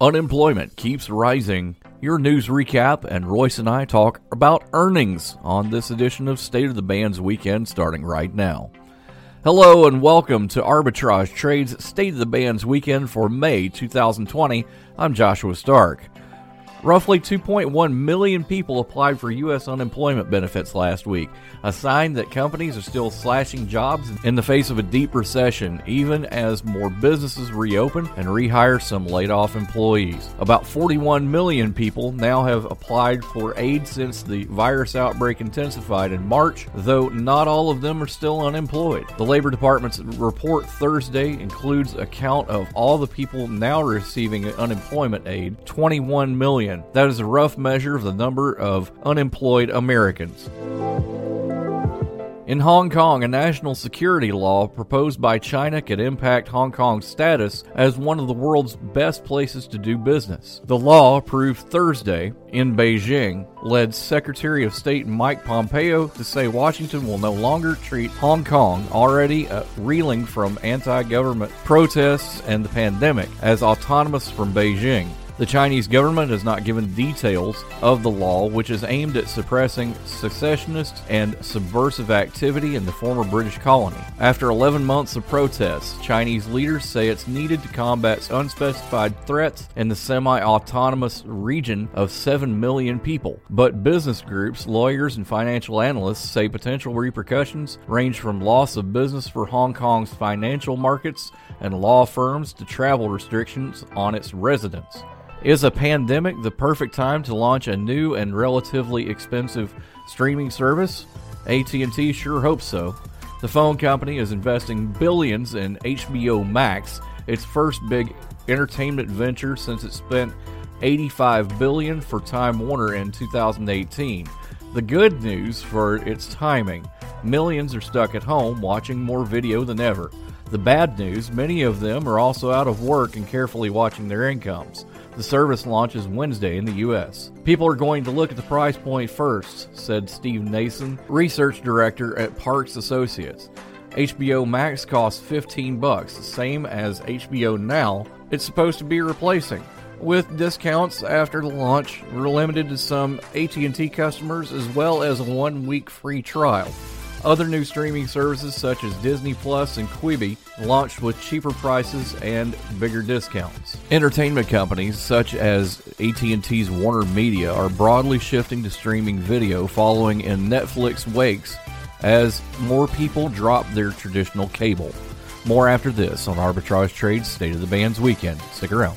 Unemployment keeps rising. Your news recap and Royce and I talk about earnings on this edition of State of the Bands Weekend starting right now. Hello and welcome to Arbitrage Trades State of the Bands Weekend for May 2020. I'm Joshua Stark. Roughly 2.1 million people applied for U.S. unemployment benefits last week, a sign that companies are still slashing jobs in the face of a deep recession, even as more businesses reopen and rehire some laid off employees. About 41 million people now have applied for aid since the virus outbreak intensified in March, though not all of them are still unemployed. The Labor Department's report Thursday includes a count of all the people now receiving unemployment aid 21 million. That is a rough measure of the number of unemployed Americans. In Hong Kong, a national security law proposed by China could impact Hong Kong's status as one of the world's best places to do business. The law, approved Thursday in Beijing, led Secretary of State Mike Pompeo to say Washington will no longer treat Hong Kong, already uh, reeling from anti government protests and the pandemic, as autonomous from Beijing. The Chinese government has not given details of the law, which is aimed at suppressing secessionist and subversive activity in the former British colony. After 11 months of protests, Chinese leaders say it's needed to combat unspecified threats in the semi autonomous region of 7 million people. But business groups, lawyers, and financial analysts say potential repercussions range from loss of business for Hong Kong's financial markets and law firms to travel restrictions on its residents. Is a pandemic the perfect time to launch a new and relatively expensive streaming service? AT&T sure hopes so. The phone company is investing billions in HBO Max, its first big entertainment venture since it spent 85 billion for Time Warner in 2018. The good news for its timing, millions are stuck at home watching more video than ever. The bad news, many of them are also out of work and carefully watching their incomes. The service launches Wednesday in the U.S. People are going to look at the price point first, said Steve Nason, research director at Parks Associates. HBO Max costs 15 bucks, the same as HBO Now. It's supposed to be replacing. With discounts after the launch, we're limited to some AT&T customers as well as a one-week free trial. Other new streaming services such as Disney Plus and Quibi launched with cheaper prices and bigger discounts. Entertainment companies such as AT&T's Warner Media are broadly shifting to streaming video following in Netflix wakes as more people drop their traditional cable. More after this on Arbitrage Trades State of the Bands Weekend. Stick around.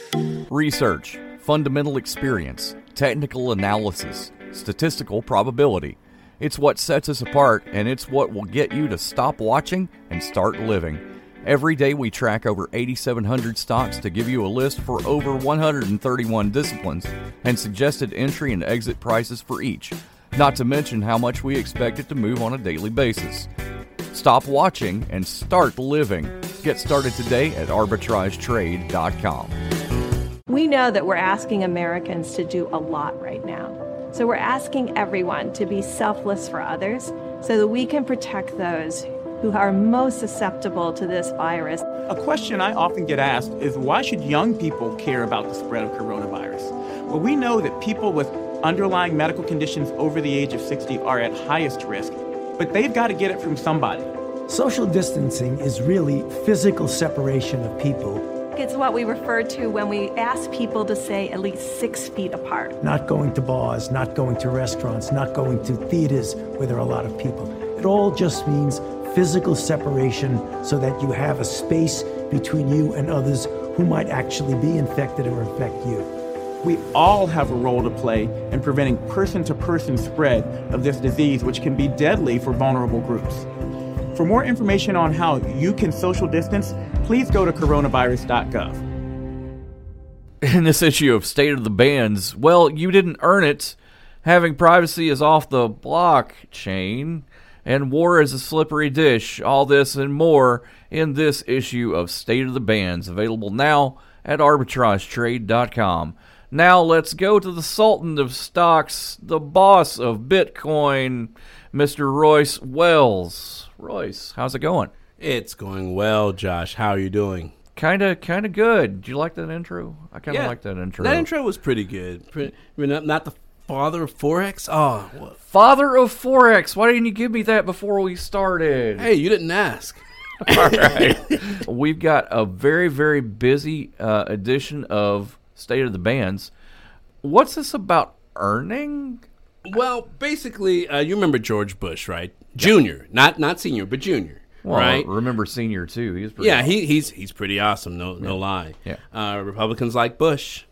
Research, fundamental experience, technical analysis, statistical probability. It's what sets us apart, and it's what will get you to stop watching and start living. Every day, we track over 8,700 stocks to give you a list for over 131 disciplines and suggested entry and exit prices for each, not to mention how much we expect it to move on a daily basis. Stop watching and start living. Get started today at arbitragetrade.com. We know that we're asking Americans to do a lot right now. So we're asking everyone to be selfless for others so that we can protect those who are most susceptible to this virus. A question I often get asked is why should young people care about the spread of coronavirus? Well, we know that people with underlying medical conditions over the age of 60 are at highest risk, but they've got to get it from somebody. Social distancing is really physical separation of people. It's what we refer to when we ask people to stay at least six feet apart. Not going to bars, not going to restaurants, not going to theaters where there are a lot of people. It all just means physical separation so that you have a space between you and others who might actually be infected or infect you. We all have a role to play in preventing person to person spread of this disease, which can be deadly for vulnerable groups. For more information on how you can social distance, please go to coronavirus.gov. In this issue of State of the Bands, well, you didn't earn it. Having privacy is off the blockchain, and war is a slippery dish. All this and more in this issue of State of the Bands, available now at arbitragetrade.com. Now let's go to the Sultan of Stocks, the boss of Bitcoin, Mr. Royce Wells. Royce, how's it going? It's going well, Josh. How are you doing? Kind of, kind of good. Do you like that intro? I kind of Yeah, like that intro. That intro was pretty good. Pretty, I mean, not, not the father of forex. Oh, what? Father of Forex. Why didn't you give me that before we started? hey, you didn't ask. All right. We've got a very, very busy uh, edition of State of the Bands. What's this about earning? Well, basically, uh, you remember George Bush, right? Junior, not not senior, but junior, Well, right? remember Senior too. He was pretty Yeah, he, he's he's pretty awesome. No no lie. Yeah. Uh, Republicans like Bush,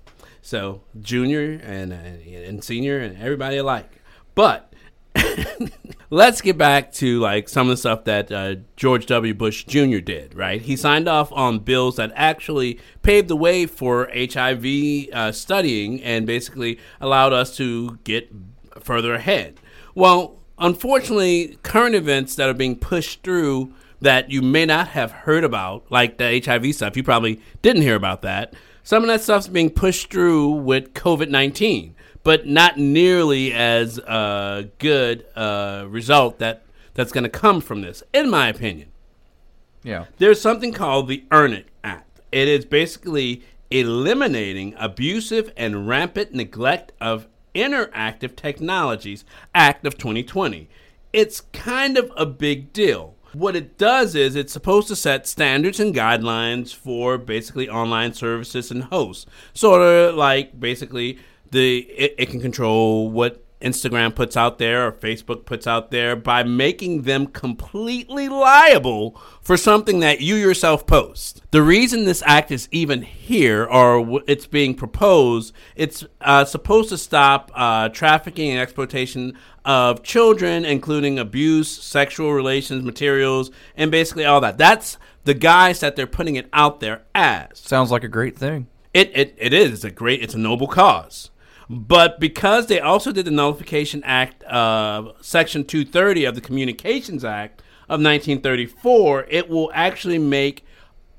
so junior and and, and senior and everybody alike. But let's get back to like some of the stuff that uh, George W. Bush Jr. did. Right, he signed off on bills that actually paved the way for HIV uh, studying and basically allowed us to get further ahead. Well, unfortunately, current events that are being pushed through that you may not have heard about, like the HIV stuff, you probably didn't hear about that. Some of that stuff's being pushed through with COVID 19, but not nearly as a good uh, result that, that's going to come from this, in my opinion Yeah. there's something called the Earn It Act. It is basically eliminating abusive and rampant neglect of interactive technologies act of 2020 it's kind of a big deal. What it does is it's supposed to set standards and guidelines for basically online services and hosts. Sort of like basically the it, it can control what Instagram puts out there or Facebook puts out there by making them completely liable for something that you yourself post. The reason this act is even here or it's being proposed, it's uh, supposed to stop uh, trafficking and exploitation of children, including abuse, sexual relations, materials, and basically all that. That's the guys that they're putting it out there as. Sounds like a great thing. It, it, it is. It's a great, it's a noble cause. But because they also did the Nullification Act, uh, Section 230 of the Communications Act of 1934, it will actually make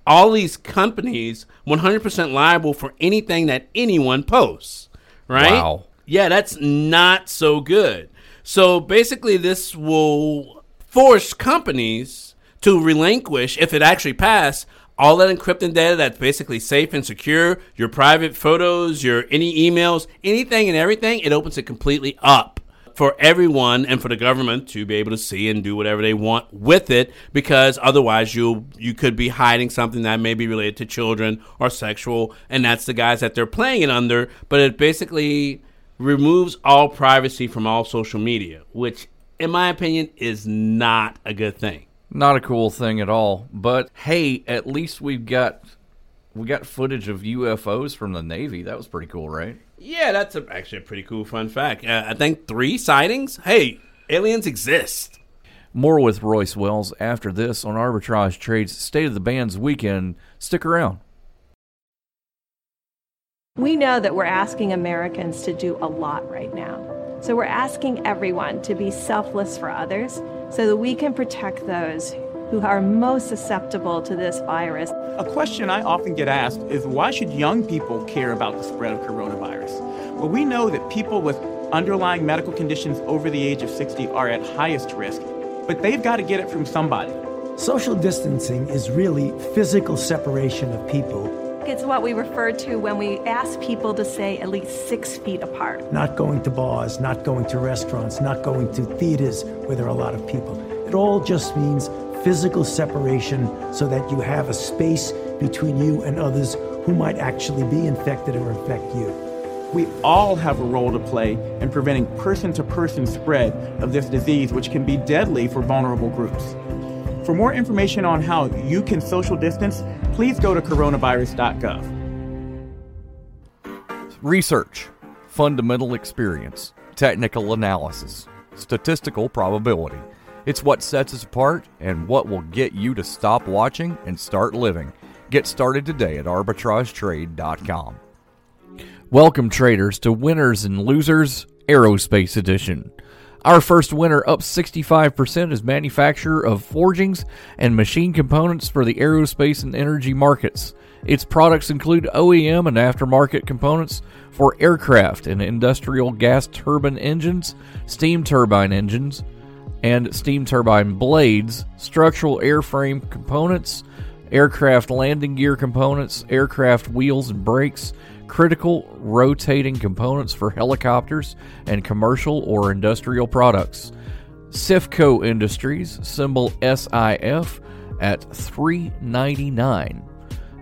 all these companies 100% liable for anything that anyone posts. Right? Wow. Yeah, that's not so good. So basically, this will force companies to relinquish, if it actually passed, all that encrypted data that's basically safe and secure, your private photos, your any emails, anything and everything, it opens it completely up for everyone and for the government to be able to see and do whatever they want with it because otherwise you you could be hiding something that may be related to children or sexual and that's the guys that they're playing it under but it basically removes all privacy from all social media which in my opinion is not a good thing Not a cool thing at all. But hey, at least we've got we got footage of UFOs from the Navy. That was pretty cool, right? yeah that's a, actually a pretty cool fun fact uh, i think three sightings hey aliens exist More with Royce Wells after this on Arbitrage Trades State of the Bands weekend. Stick around. We know that we're asking Americans to do a lot right now. So we're asking everyone to be selfless for others so that we can protect those who are most susceptible to this virus. A question I often get asked is why should young people care about the spread of coronavirus? Well, we know that people with underlying medical conditions over the age of 60 are at highest risk, but they've got to get it from somebody. Social distancing is really physical separation of people, It's what we refer to when we ask people to stay at least six feet apart. not going to bars, not going to restaurants, not going to theaters where there are a lot of people. It all just means physical separation so that you have a space between you and others who might actually be infected or infect you. We all have a role to play in preventing person to person spread of this disease, which can be deadly for vulnerable groups. For more information on how you can social distance, please go to coronavirus.gov. Research, fundamental experience, technical analysis, statistical probability. It's what sets us apart and what will get you to stop watching and start living. Get started today at arbitragetrade.com. Welcome, traders, to Winners and Losers Aerospace Edition. Our first winner, up 65%, is manufacturer of forgings and machine components for the aerospace and energy markets. Its products include OEM and aftermarket components for aircraft and industrial gas turbine engines, steam turbine engines, and steam turbine blades, structural airframe components, aircraft landing gear components, aircraft wheels and brakes, critical rotating components for helicopters, and commercial or industrial products. Sifco Industries, symbol SIF, at 399.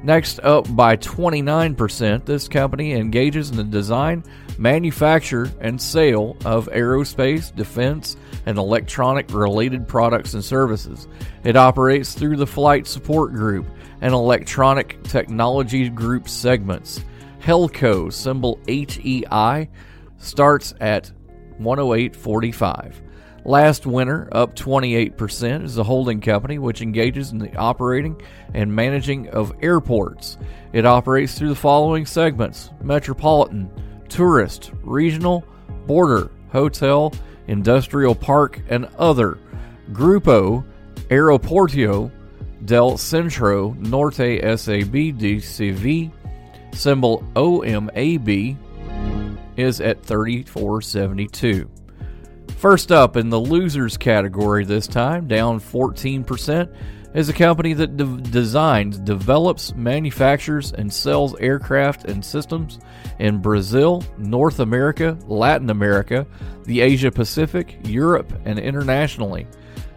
Next up by 29%, this company engages in the design, manufacture, and sale of aerospace, defense, and electronic related products and services. It operates through the Flight Support Group and Electronic Technology Group segments. HEICO, symbol HEI, starts at 108.45. Last winter, up 28%, is a holding company which engages in the operating and managing of airports. It operates through the following segments metropolitan, tourist, regional, border, hotel, industrial park, and other. Grupo Aeroportuario del Centro Norte SAB DCV, symbol OMAB, is at 3472. First up in the losers category this time, down 14%, is a company that de- designs, develops, manufactures, and sells aircraft and systems in Brazil, North America, Latin America, the Asia Pacific, Europe, and internationally.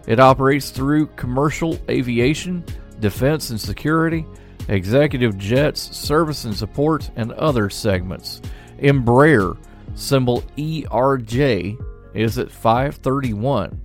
It operates through commercial aviation, defense and security, executive jets, service and support, and other segments. Embraer, symbol ERJ, is at 531.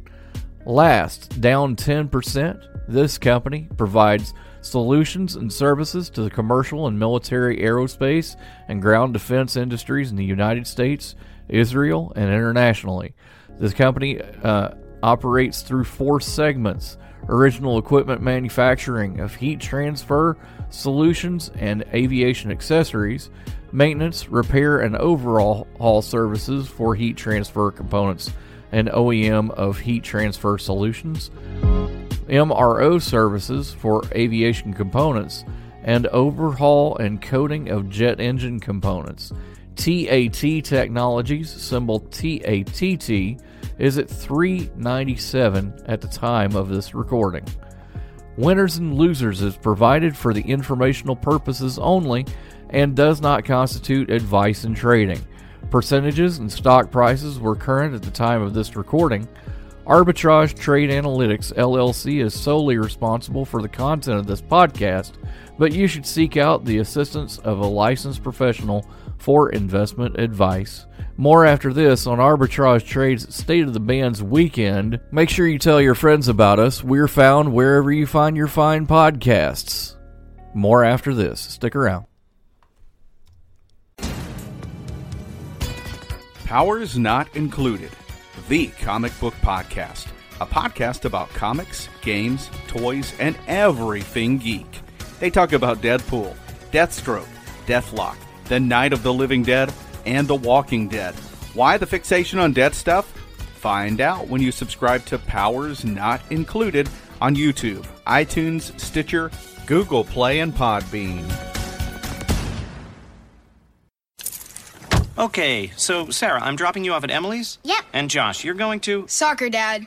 Last, down 10%, this company provides solutions and services to the commercial and military aerospace and ground defense industries in the United States, Israel, and internationally. This company uh, operates through four segments original equipment manufacturing of heat transfer solutions and aviation accessories, maintenance, repair, and overhaul haul services for heat transfer components, and OEM of heat transfer solutions, MRO services for aviation components, and overhaul and coating of jet engine components. TAT Technologies, symbol TATT, is at 397 at the time of this recording. Winners and Losers is provided for the informational purposes only and does not constitute advice in trading. Percentages and stock prices were current at the time of this recording. Arbitrage Trade Analytics LLC is solely responsible for the content of this podcast, but you should seek out the assistance of a licensed professional for investment advice. More after this on Arbitrage Trade's State of the Bands weekend. Make sure you tell your friends about us. We're found wherever you find your fine podcasts. More after this. Stick around. Powers Not Included, the comic book podcast. A podcast about comics, games, toys, and everything geek. They talk about Deadpool, Deathstroke, Deathlok, The Night of the Living Dead, and The Walking Dead. Why the fixation on dead stuff? Find out when you subscribe to Powers Not Included on YouTube, iTunes, Stitcher, Google Play, and Podbean. Okay, so Sarah, I'm dropping you off at Emily's? Yep. And Josh, you're going to? Soccer, Dad.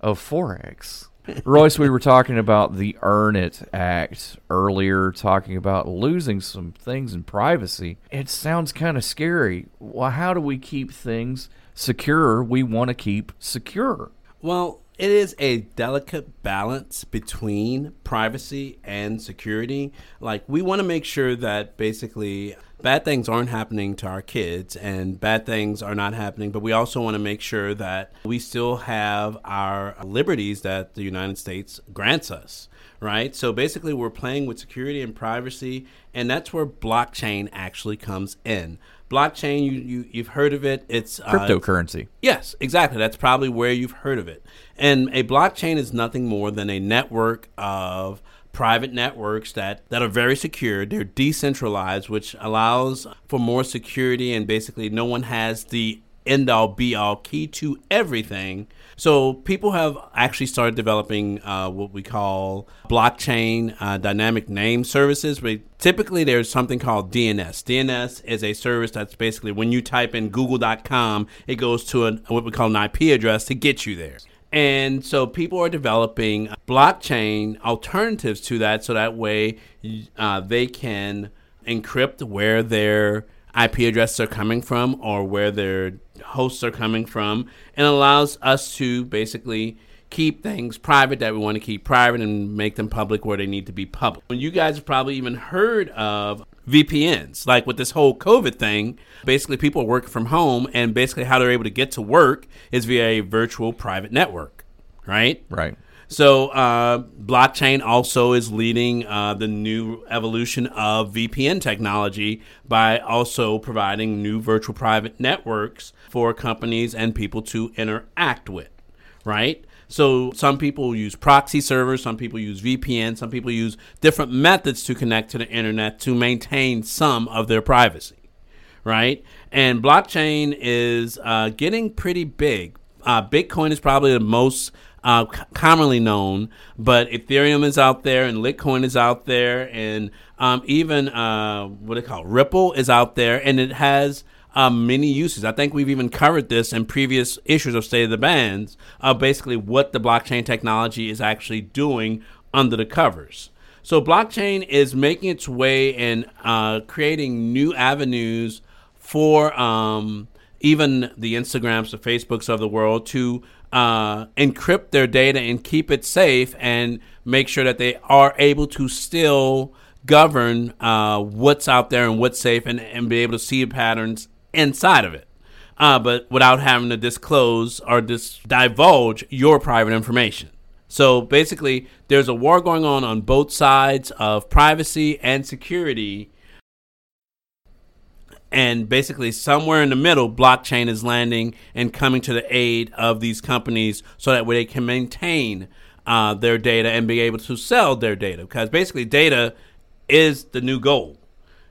of Forex. Royce, we were talking about the Earn It Act earlier, talking about losing some things in privacy. It sounds kind of scary. Well, how do we keep things secure? We want to keep secure. Well, it is a delicate balance between privacy and security. Like, we want to make sure that basically bad things aren't happening to our kids and bad things are not happening, but we also want to make sure that we still have our liberties that the United States grants us. Right? So basically, we're playing with security and privacy, and that's where blockchain actually comes in. Blockchain, you, you you've heard of it. It's uh, Cryptocurrency. Yes, exactly. That's probably where you've heard of it. And a blockchain is nothing more than a network of private networks that, that are very secure. They're decentralized, which allows for more security, and basically, no one has the end all be all key to everything. So people have actually started developing uh, what we call blockchain uh, dynamic name services. But typically, there's something called DNS. DNS is a service that's basically when you type in Google.com, it goes to an, what we call an IP address to get you there. And so people are developing blockchain alternatives to that, so that way uh, they can encrypt where their IP addresses are coming from or where their hosts are coming from, and allows us to basically keep things private that we want to keep private and make them public where they need to be public. When you guys have probably even heard of VPNs, like with this whole COVID thing, basically people working from home, and basically how they're able to get to work is via a virtual private network, right? Right. So, uh, blockchain also is leading uh, the new evolution of VPN technology by also providing new virtual private networks for companies and people to interact with, right? So, some people use proxy servers, some people use VPN, some people use different methods to connect to the internet to maintain some of their privacy, right? And blockchain is uh, getting pretty big. Uh, Bitcoin is probably the most uh, c- commonly known, but Ethereum is out there and Litecoin is out there, and um, even uh, what they call Ripple is out there, and it has um, many uses. I think we've even covered this in previous issues of State of the Bands, uh, basically what the blockchain technology is actually doing under the covers. So blockchain is making its way and uh, creating new avenues for um, even the Instagrams, the Facebooks of the world to uh, encrypt their data and keep it safe and make sure that they are able to still govern uh, what's out there and what's safe and, and be able to see patterns inside of it. Uh, but without having to disclose or dis- divulge your private information. So basically, there's a war going on on both sides of privacy and security and basically somewhere in the middle blockchain is landing and coming to the aid of these companies so that way they can maintain uh, their data and be able to sell their data. Because basically data is the new gold.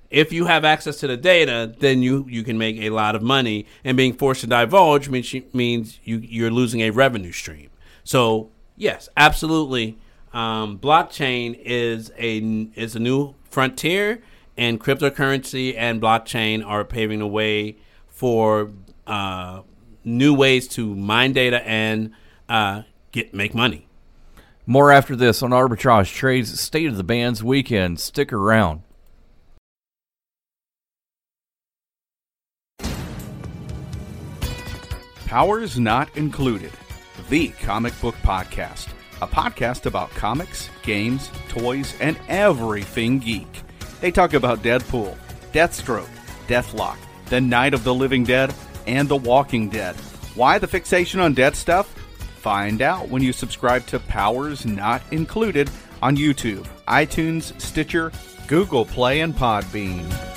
If you have access to the data then you, you can make a lot of money. And being forced to divulge means, means you, you're losing a revenue stream. So yes absolutely um, blockchain is a is a new frontier and cryptocurrency and blockchain are paving the way for uh, new ways to mine data and uh, get make money. More after this on Arbitrage Trades State of the Bands Weekend. Stick around. Powers not included. the comic book podcast, a podcast about comics, games, toys, and everything geek. They talk about Deadpool, Deathstroke, Deathlok, The Night of the Living Dead, and The Walking Dead. Why the fixation on dead stuff? Find out when you subscribe to Powers Not Included on YouTube, iTunes, Stitcher, Google Play, and Podbean.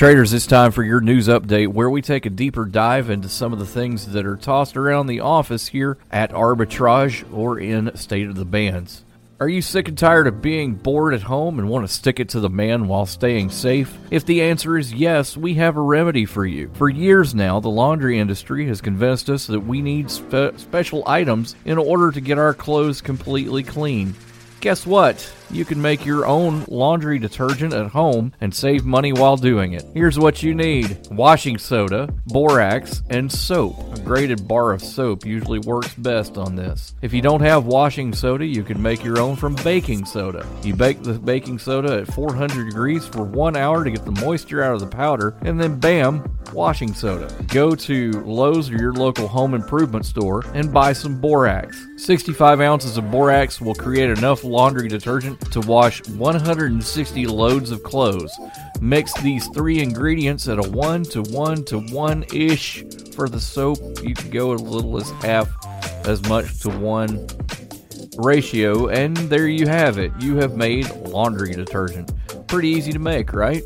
Traders, it's time for your news update where we take a deeper dive into some of the things that are tossed around the office here at Arbitrage or in State of the Bands. Are you sick and tired of being bored at home and want to stick it to the man while staying safe? If the answer is yes, we have a remedy for you. For years now, the laundry industry has convinced us that we need spe- special items in order to get our clothes completely clean. Guess what? You can make your own laundry detergent at home and save money while doing it. Here's what you need washing soda, borax, and soap. A grated bar of soap usually works best on this. If you don't have washing soda, you can make your own from baking soda. You bake the baking soda at 400 degrees for one hour to get the moisture out of the powder, and then bam, washing soda. Go to Lowe's or your local home improvement store and buy some borax. 65 ounces of borax will create enough laundry detergent to wash 160 loads of clothes. Mix these three ingredients at a 1 to 1 to 1 ish for the soap. You can go as little as half as much to 1 ratio, and there you have it. You have made laundry detergent. Pretty easy to make, right?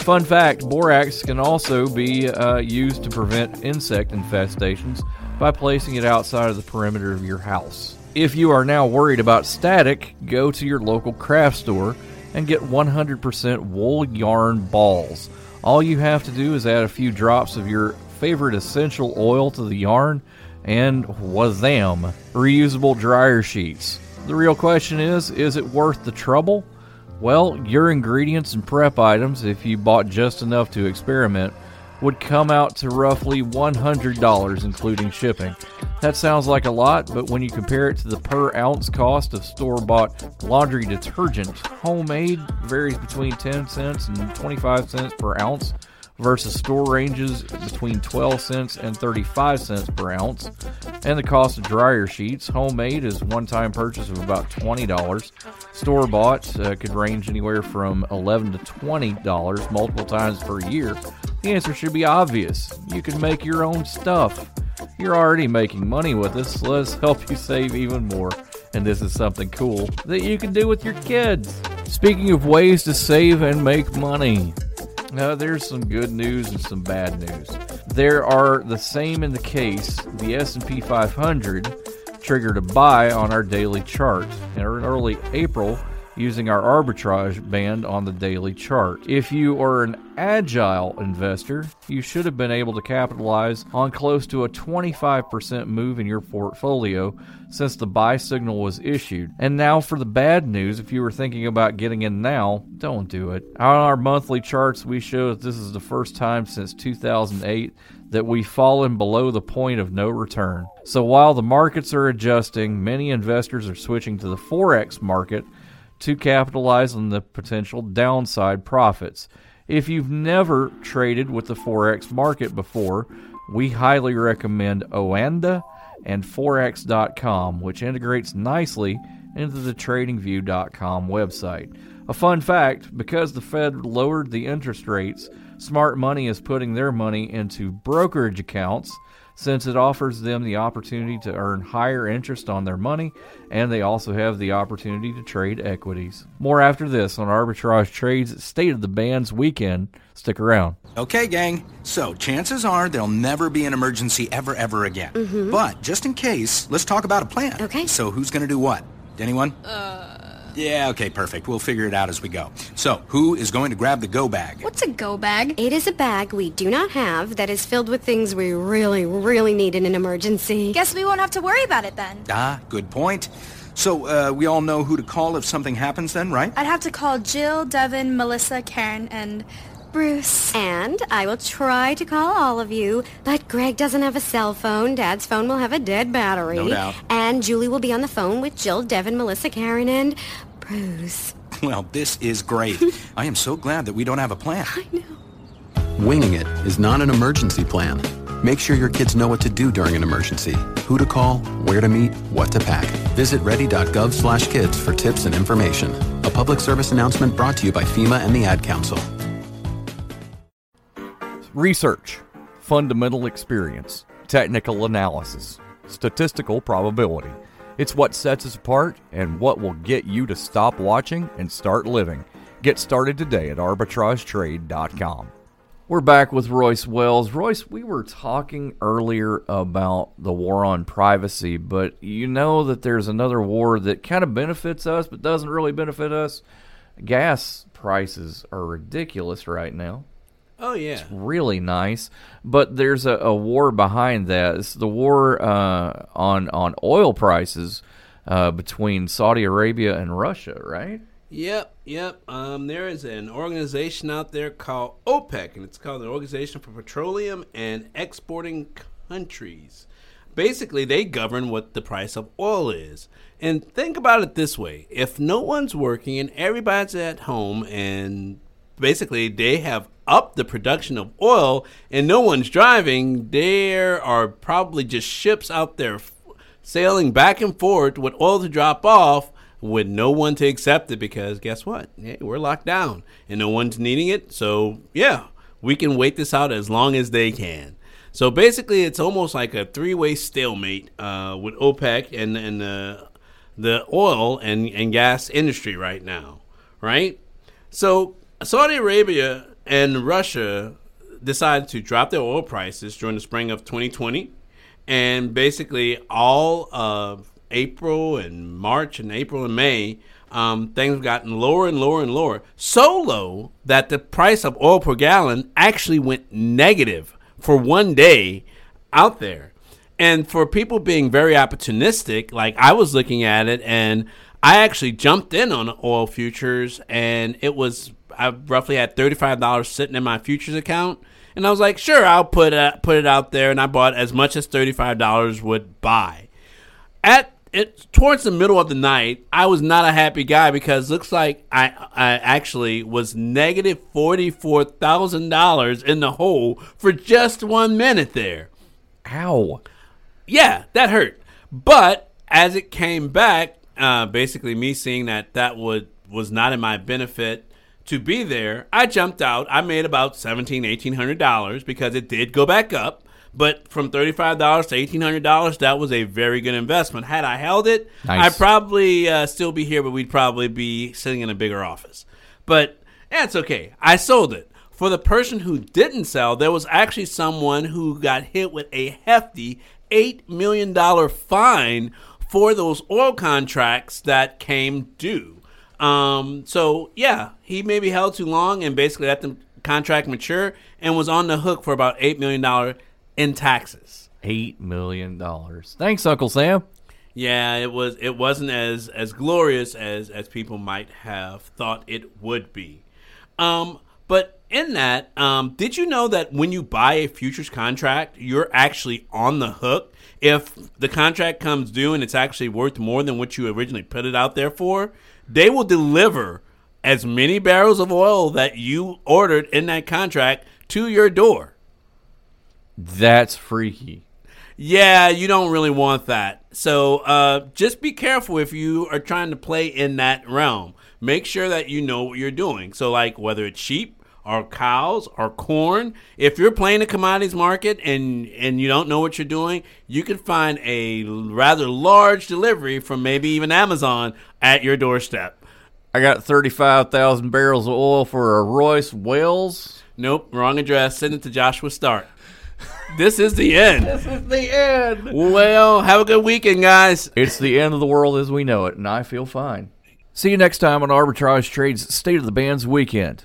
Fun fact borax can also be uh, used to prevent insect infestations by placing it outside of the perimeter of your house. If you are now worried about static, go to your local craft store and get 100% wool yarn balls. All you have to do is add a few drops of your favorite essential oil to the yarn and wazam, reusable dryer sheets. The real question is is it worth the trouble? Well, your ingredients and prep items, if you bought just enough to experiment, would come out to roughly $100, including shipping. That sounds like a lot, but when you compare it to the per ounce cost of store bought laundry detergent, homemade varies between 10 cents and 25 cents per ounce versus store ranges between 12 cents and 35 cents per ounce. And the cost of dryer sheets, homemade is one time purchase of about $20. Store bought uh, could range anywhere from 11 to $20 multiple times per year. The answer should be obvious. You can make your own stuff. You're already making money with us, let's help you save even more. And this is something cool that you can do with your kids. Speaking of ways to save and make money, uh, there's some good news and some bad news. There are the same in the case. The S&P 500 triggered a buy on our daily chart in early April using our arbitrage band on the daily chart. If you are an agile investor, you should have been able to capitalize on close to a 25% move in your portfolio since the buy signal was issued. And now for the bad news, if you were thinking about getting in now, don't do it. On our monthly charts, we show that this is the first time since 2008 that we've fallen below the point of no return. So while the markets are adjusting, many investors are switching to the Forex market to capitalize on the potential downside profits. If you've never traded with the Forex market before, we highly recommend Oanda and Forex.com, which integrates nicely into the TradingView.com website. A fun fact because the Fed lowered the interest rates, smart money is putting their money into brokerage accounts since it offers them the opportunity to earn higher interest on their money and they also have the opportunity to trade equities. More after this on Arbitrage Trades State of the Bands weekend. Stick around. Okay, gang. So, chances are there'll never be an emergency ever, ever again. Mhm. But just in case, let's talk about a plan. Okay. So, who's going to do what? Anyone? Uh, Yeah, okay, perfect. We'll figure it out as we go. So, who is going to grab the go bag? What's a go bag? It is a bag we do not have that is filled with things we really, really need in an emergency. Guess we won't have to worry about it then. Ah, good point. So, uh, we all know who to call if something happens then, right? I'd have to call Jill, Devin, Melissa, Karen, and Bruce. And I will try to call all of you, but Greg doesn't have a cell phone. Dad's phone will have a dead battery. No doubt. And Julie will be on the phone with Jill, Devin, Melissa, Karen, and Bruce. Well, this is great. I am so glad that we don't have a plan. I know. Winging it is not an emergency plan. Make sure your kids know what to do during an emergency, who to call, where to meet, what to pack. Visit ready.gov slash kids for tips and information. A public service announcement brought to you by FEMA and the Ad Council. Research, fundamental experience, technical analysis, statistical probability. It's what sets us apart and what will get you to stop watching and start living. Get started today at arbitragetrade.com. We're back with Royce Wells. Royce, we were talking earlier about the war on privacy, but you know that there's another war that kind of benefits us but doesn't really benefit us. Gas prices are ridiculous right now. Oh yeah. It's really nice, but there's a, a war behind that. It's the war uh, on on oil prices uh, between Saudi Arabia and Russia, right? Yep, yep. Um, there is an organization out there called OPEC, and it's called the Organization for Petroleum and Exporting Countries. Basically, they govern what the price of oil is. And think about it this way if no one's working and everybody's at home, and basically they have upped the production of oil and no one's driving, there are probably just ships out there sailing back and forth with oil to drop off with no one to accept it because guess what? Hey, we're locked down and no one's needing it. So, yeah, we can wait this out as long as they can. So basically, it's almost like a three-way stalemate uh, with OPEC and and the the oil and, and gas industry right now, right? So Saudi Arabia and Russia decided to drop their oil prices during the spring of 2020, and basically all of April and March and April and May, um, things have gotten lower and lower and lower. So low that the price of oil per gallon actually went negative for one day out there. And for people being very opportunistic, like I was looking at it and I actually jumped in on oil futures and it was I roughly had $35 sitting in my futures account. And I was like, sure, I'll put it, put it out there. And I bought as much as $35 would buy. At it towards the middle of the night, I was not a happy guy because looks like I I actually was negative forty four thousand dollars in the hole for just one minute there. Ow! Yeah, that hurt. But as it came back, uh, basically me seeing that that would was not in my benefit to be there, I jumped out. I made about seventeen, eighteen hundred dollars because it did go back up. But from thirty-five dollars to eighteen hundred dollars, that was a very good investment. Had I held it, Nice. I'd probably uh, still be here, but we'd probably be sitting in a bigger office. But that's okay. I sold it. For the person who didn't sell, there was actually someone who got hit with a hefty eight million dollar fine for those oil contracts that came due. Um, so yeah, he maybe held too long and basically let the contract mature and was on the hook for about eight million dollar in taxes. Eight million dollars. Thanks, Uncle Sam. Yeah, it was. It wasn't as as glorious as as people might have thought it would be. Um, but in that, um, did you know that when you buy a futures contract, you're actually on the hook if the contract comes due and it's actually worth more than what you originally put it out there for? They will deliver as many barrels of oil that you ordered in that contract to your door. That's freaky. Yeah, you don't really want that. So uh, just be careful if you are trying to play in that realm. Make sure that you know what you're doing. So, like whether it's sheep or cows or corn, if you're playing the commodities market and and you don't know what you're doing, you can find a rather large delivery from maybe even Amazon at your doorstep. I got thirty-five thousand barrels of oil for a Royce Wells. Nope, wrong address. Send it to Joshua Stark. this is the end. This is the end. Well, have a good weekend, guys. It's the end of the world as we know it, and I feel fine. See you next time on Arbitrage Trade's State of the Bands Weekend.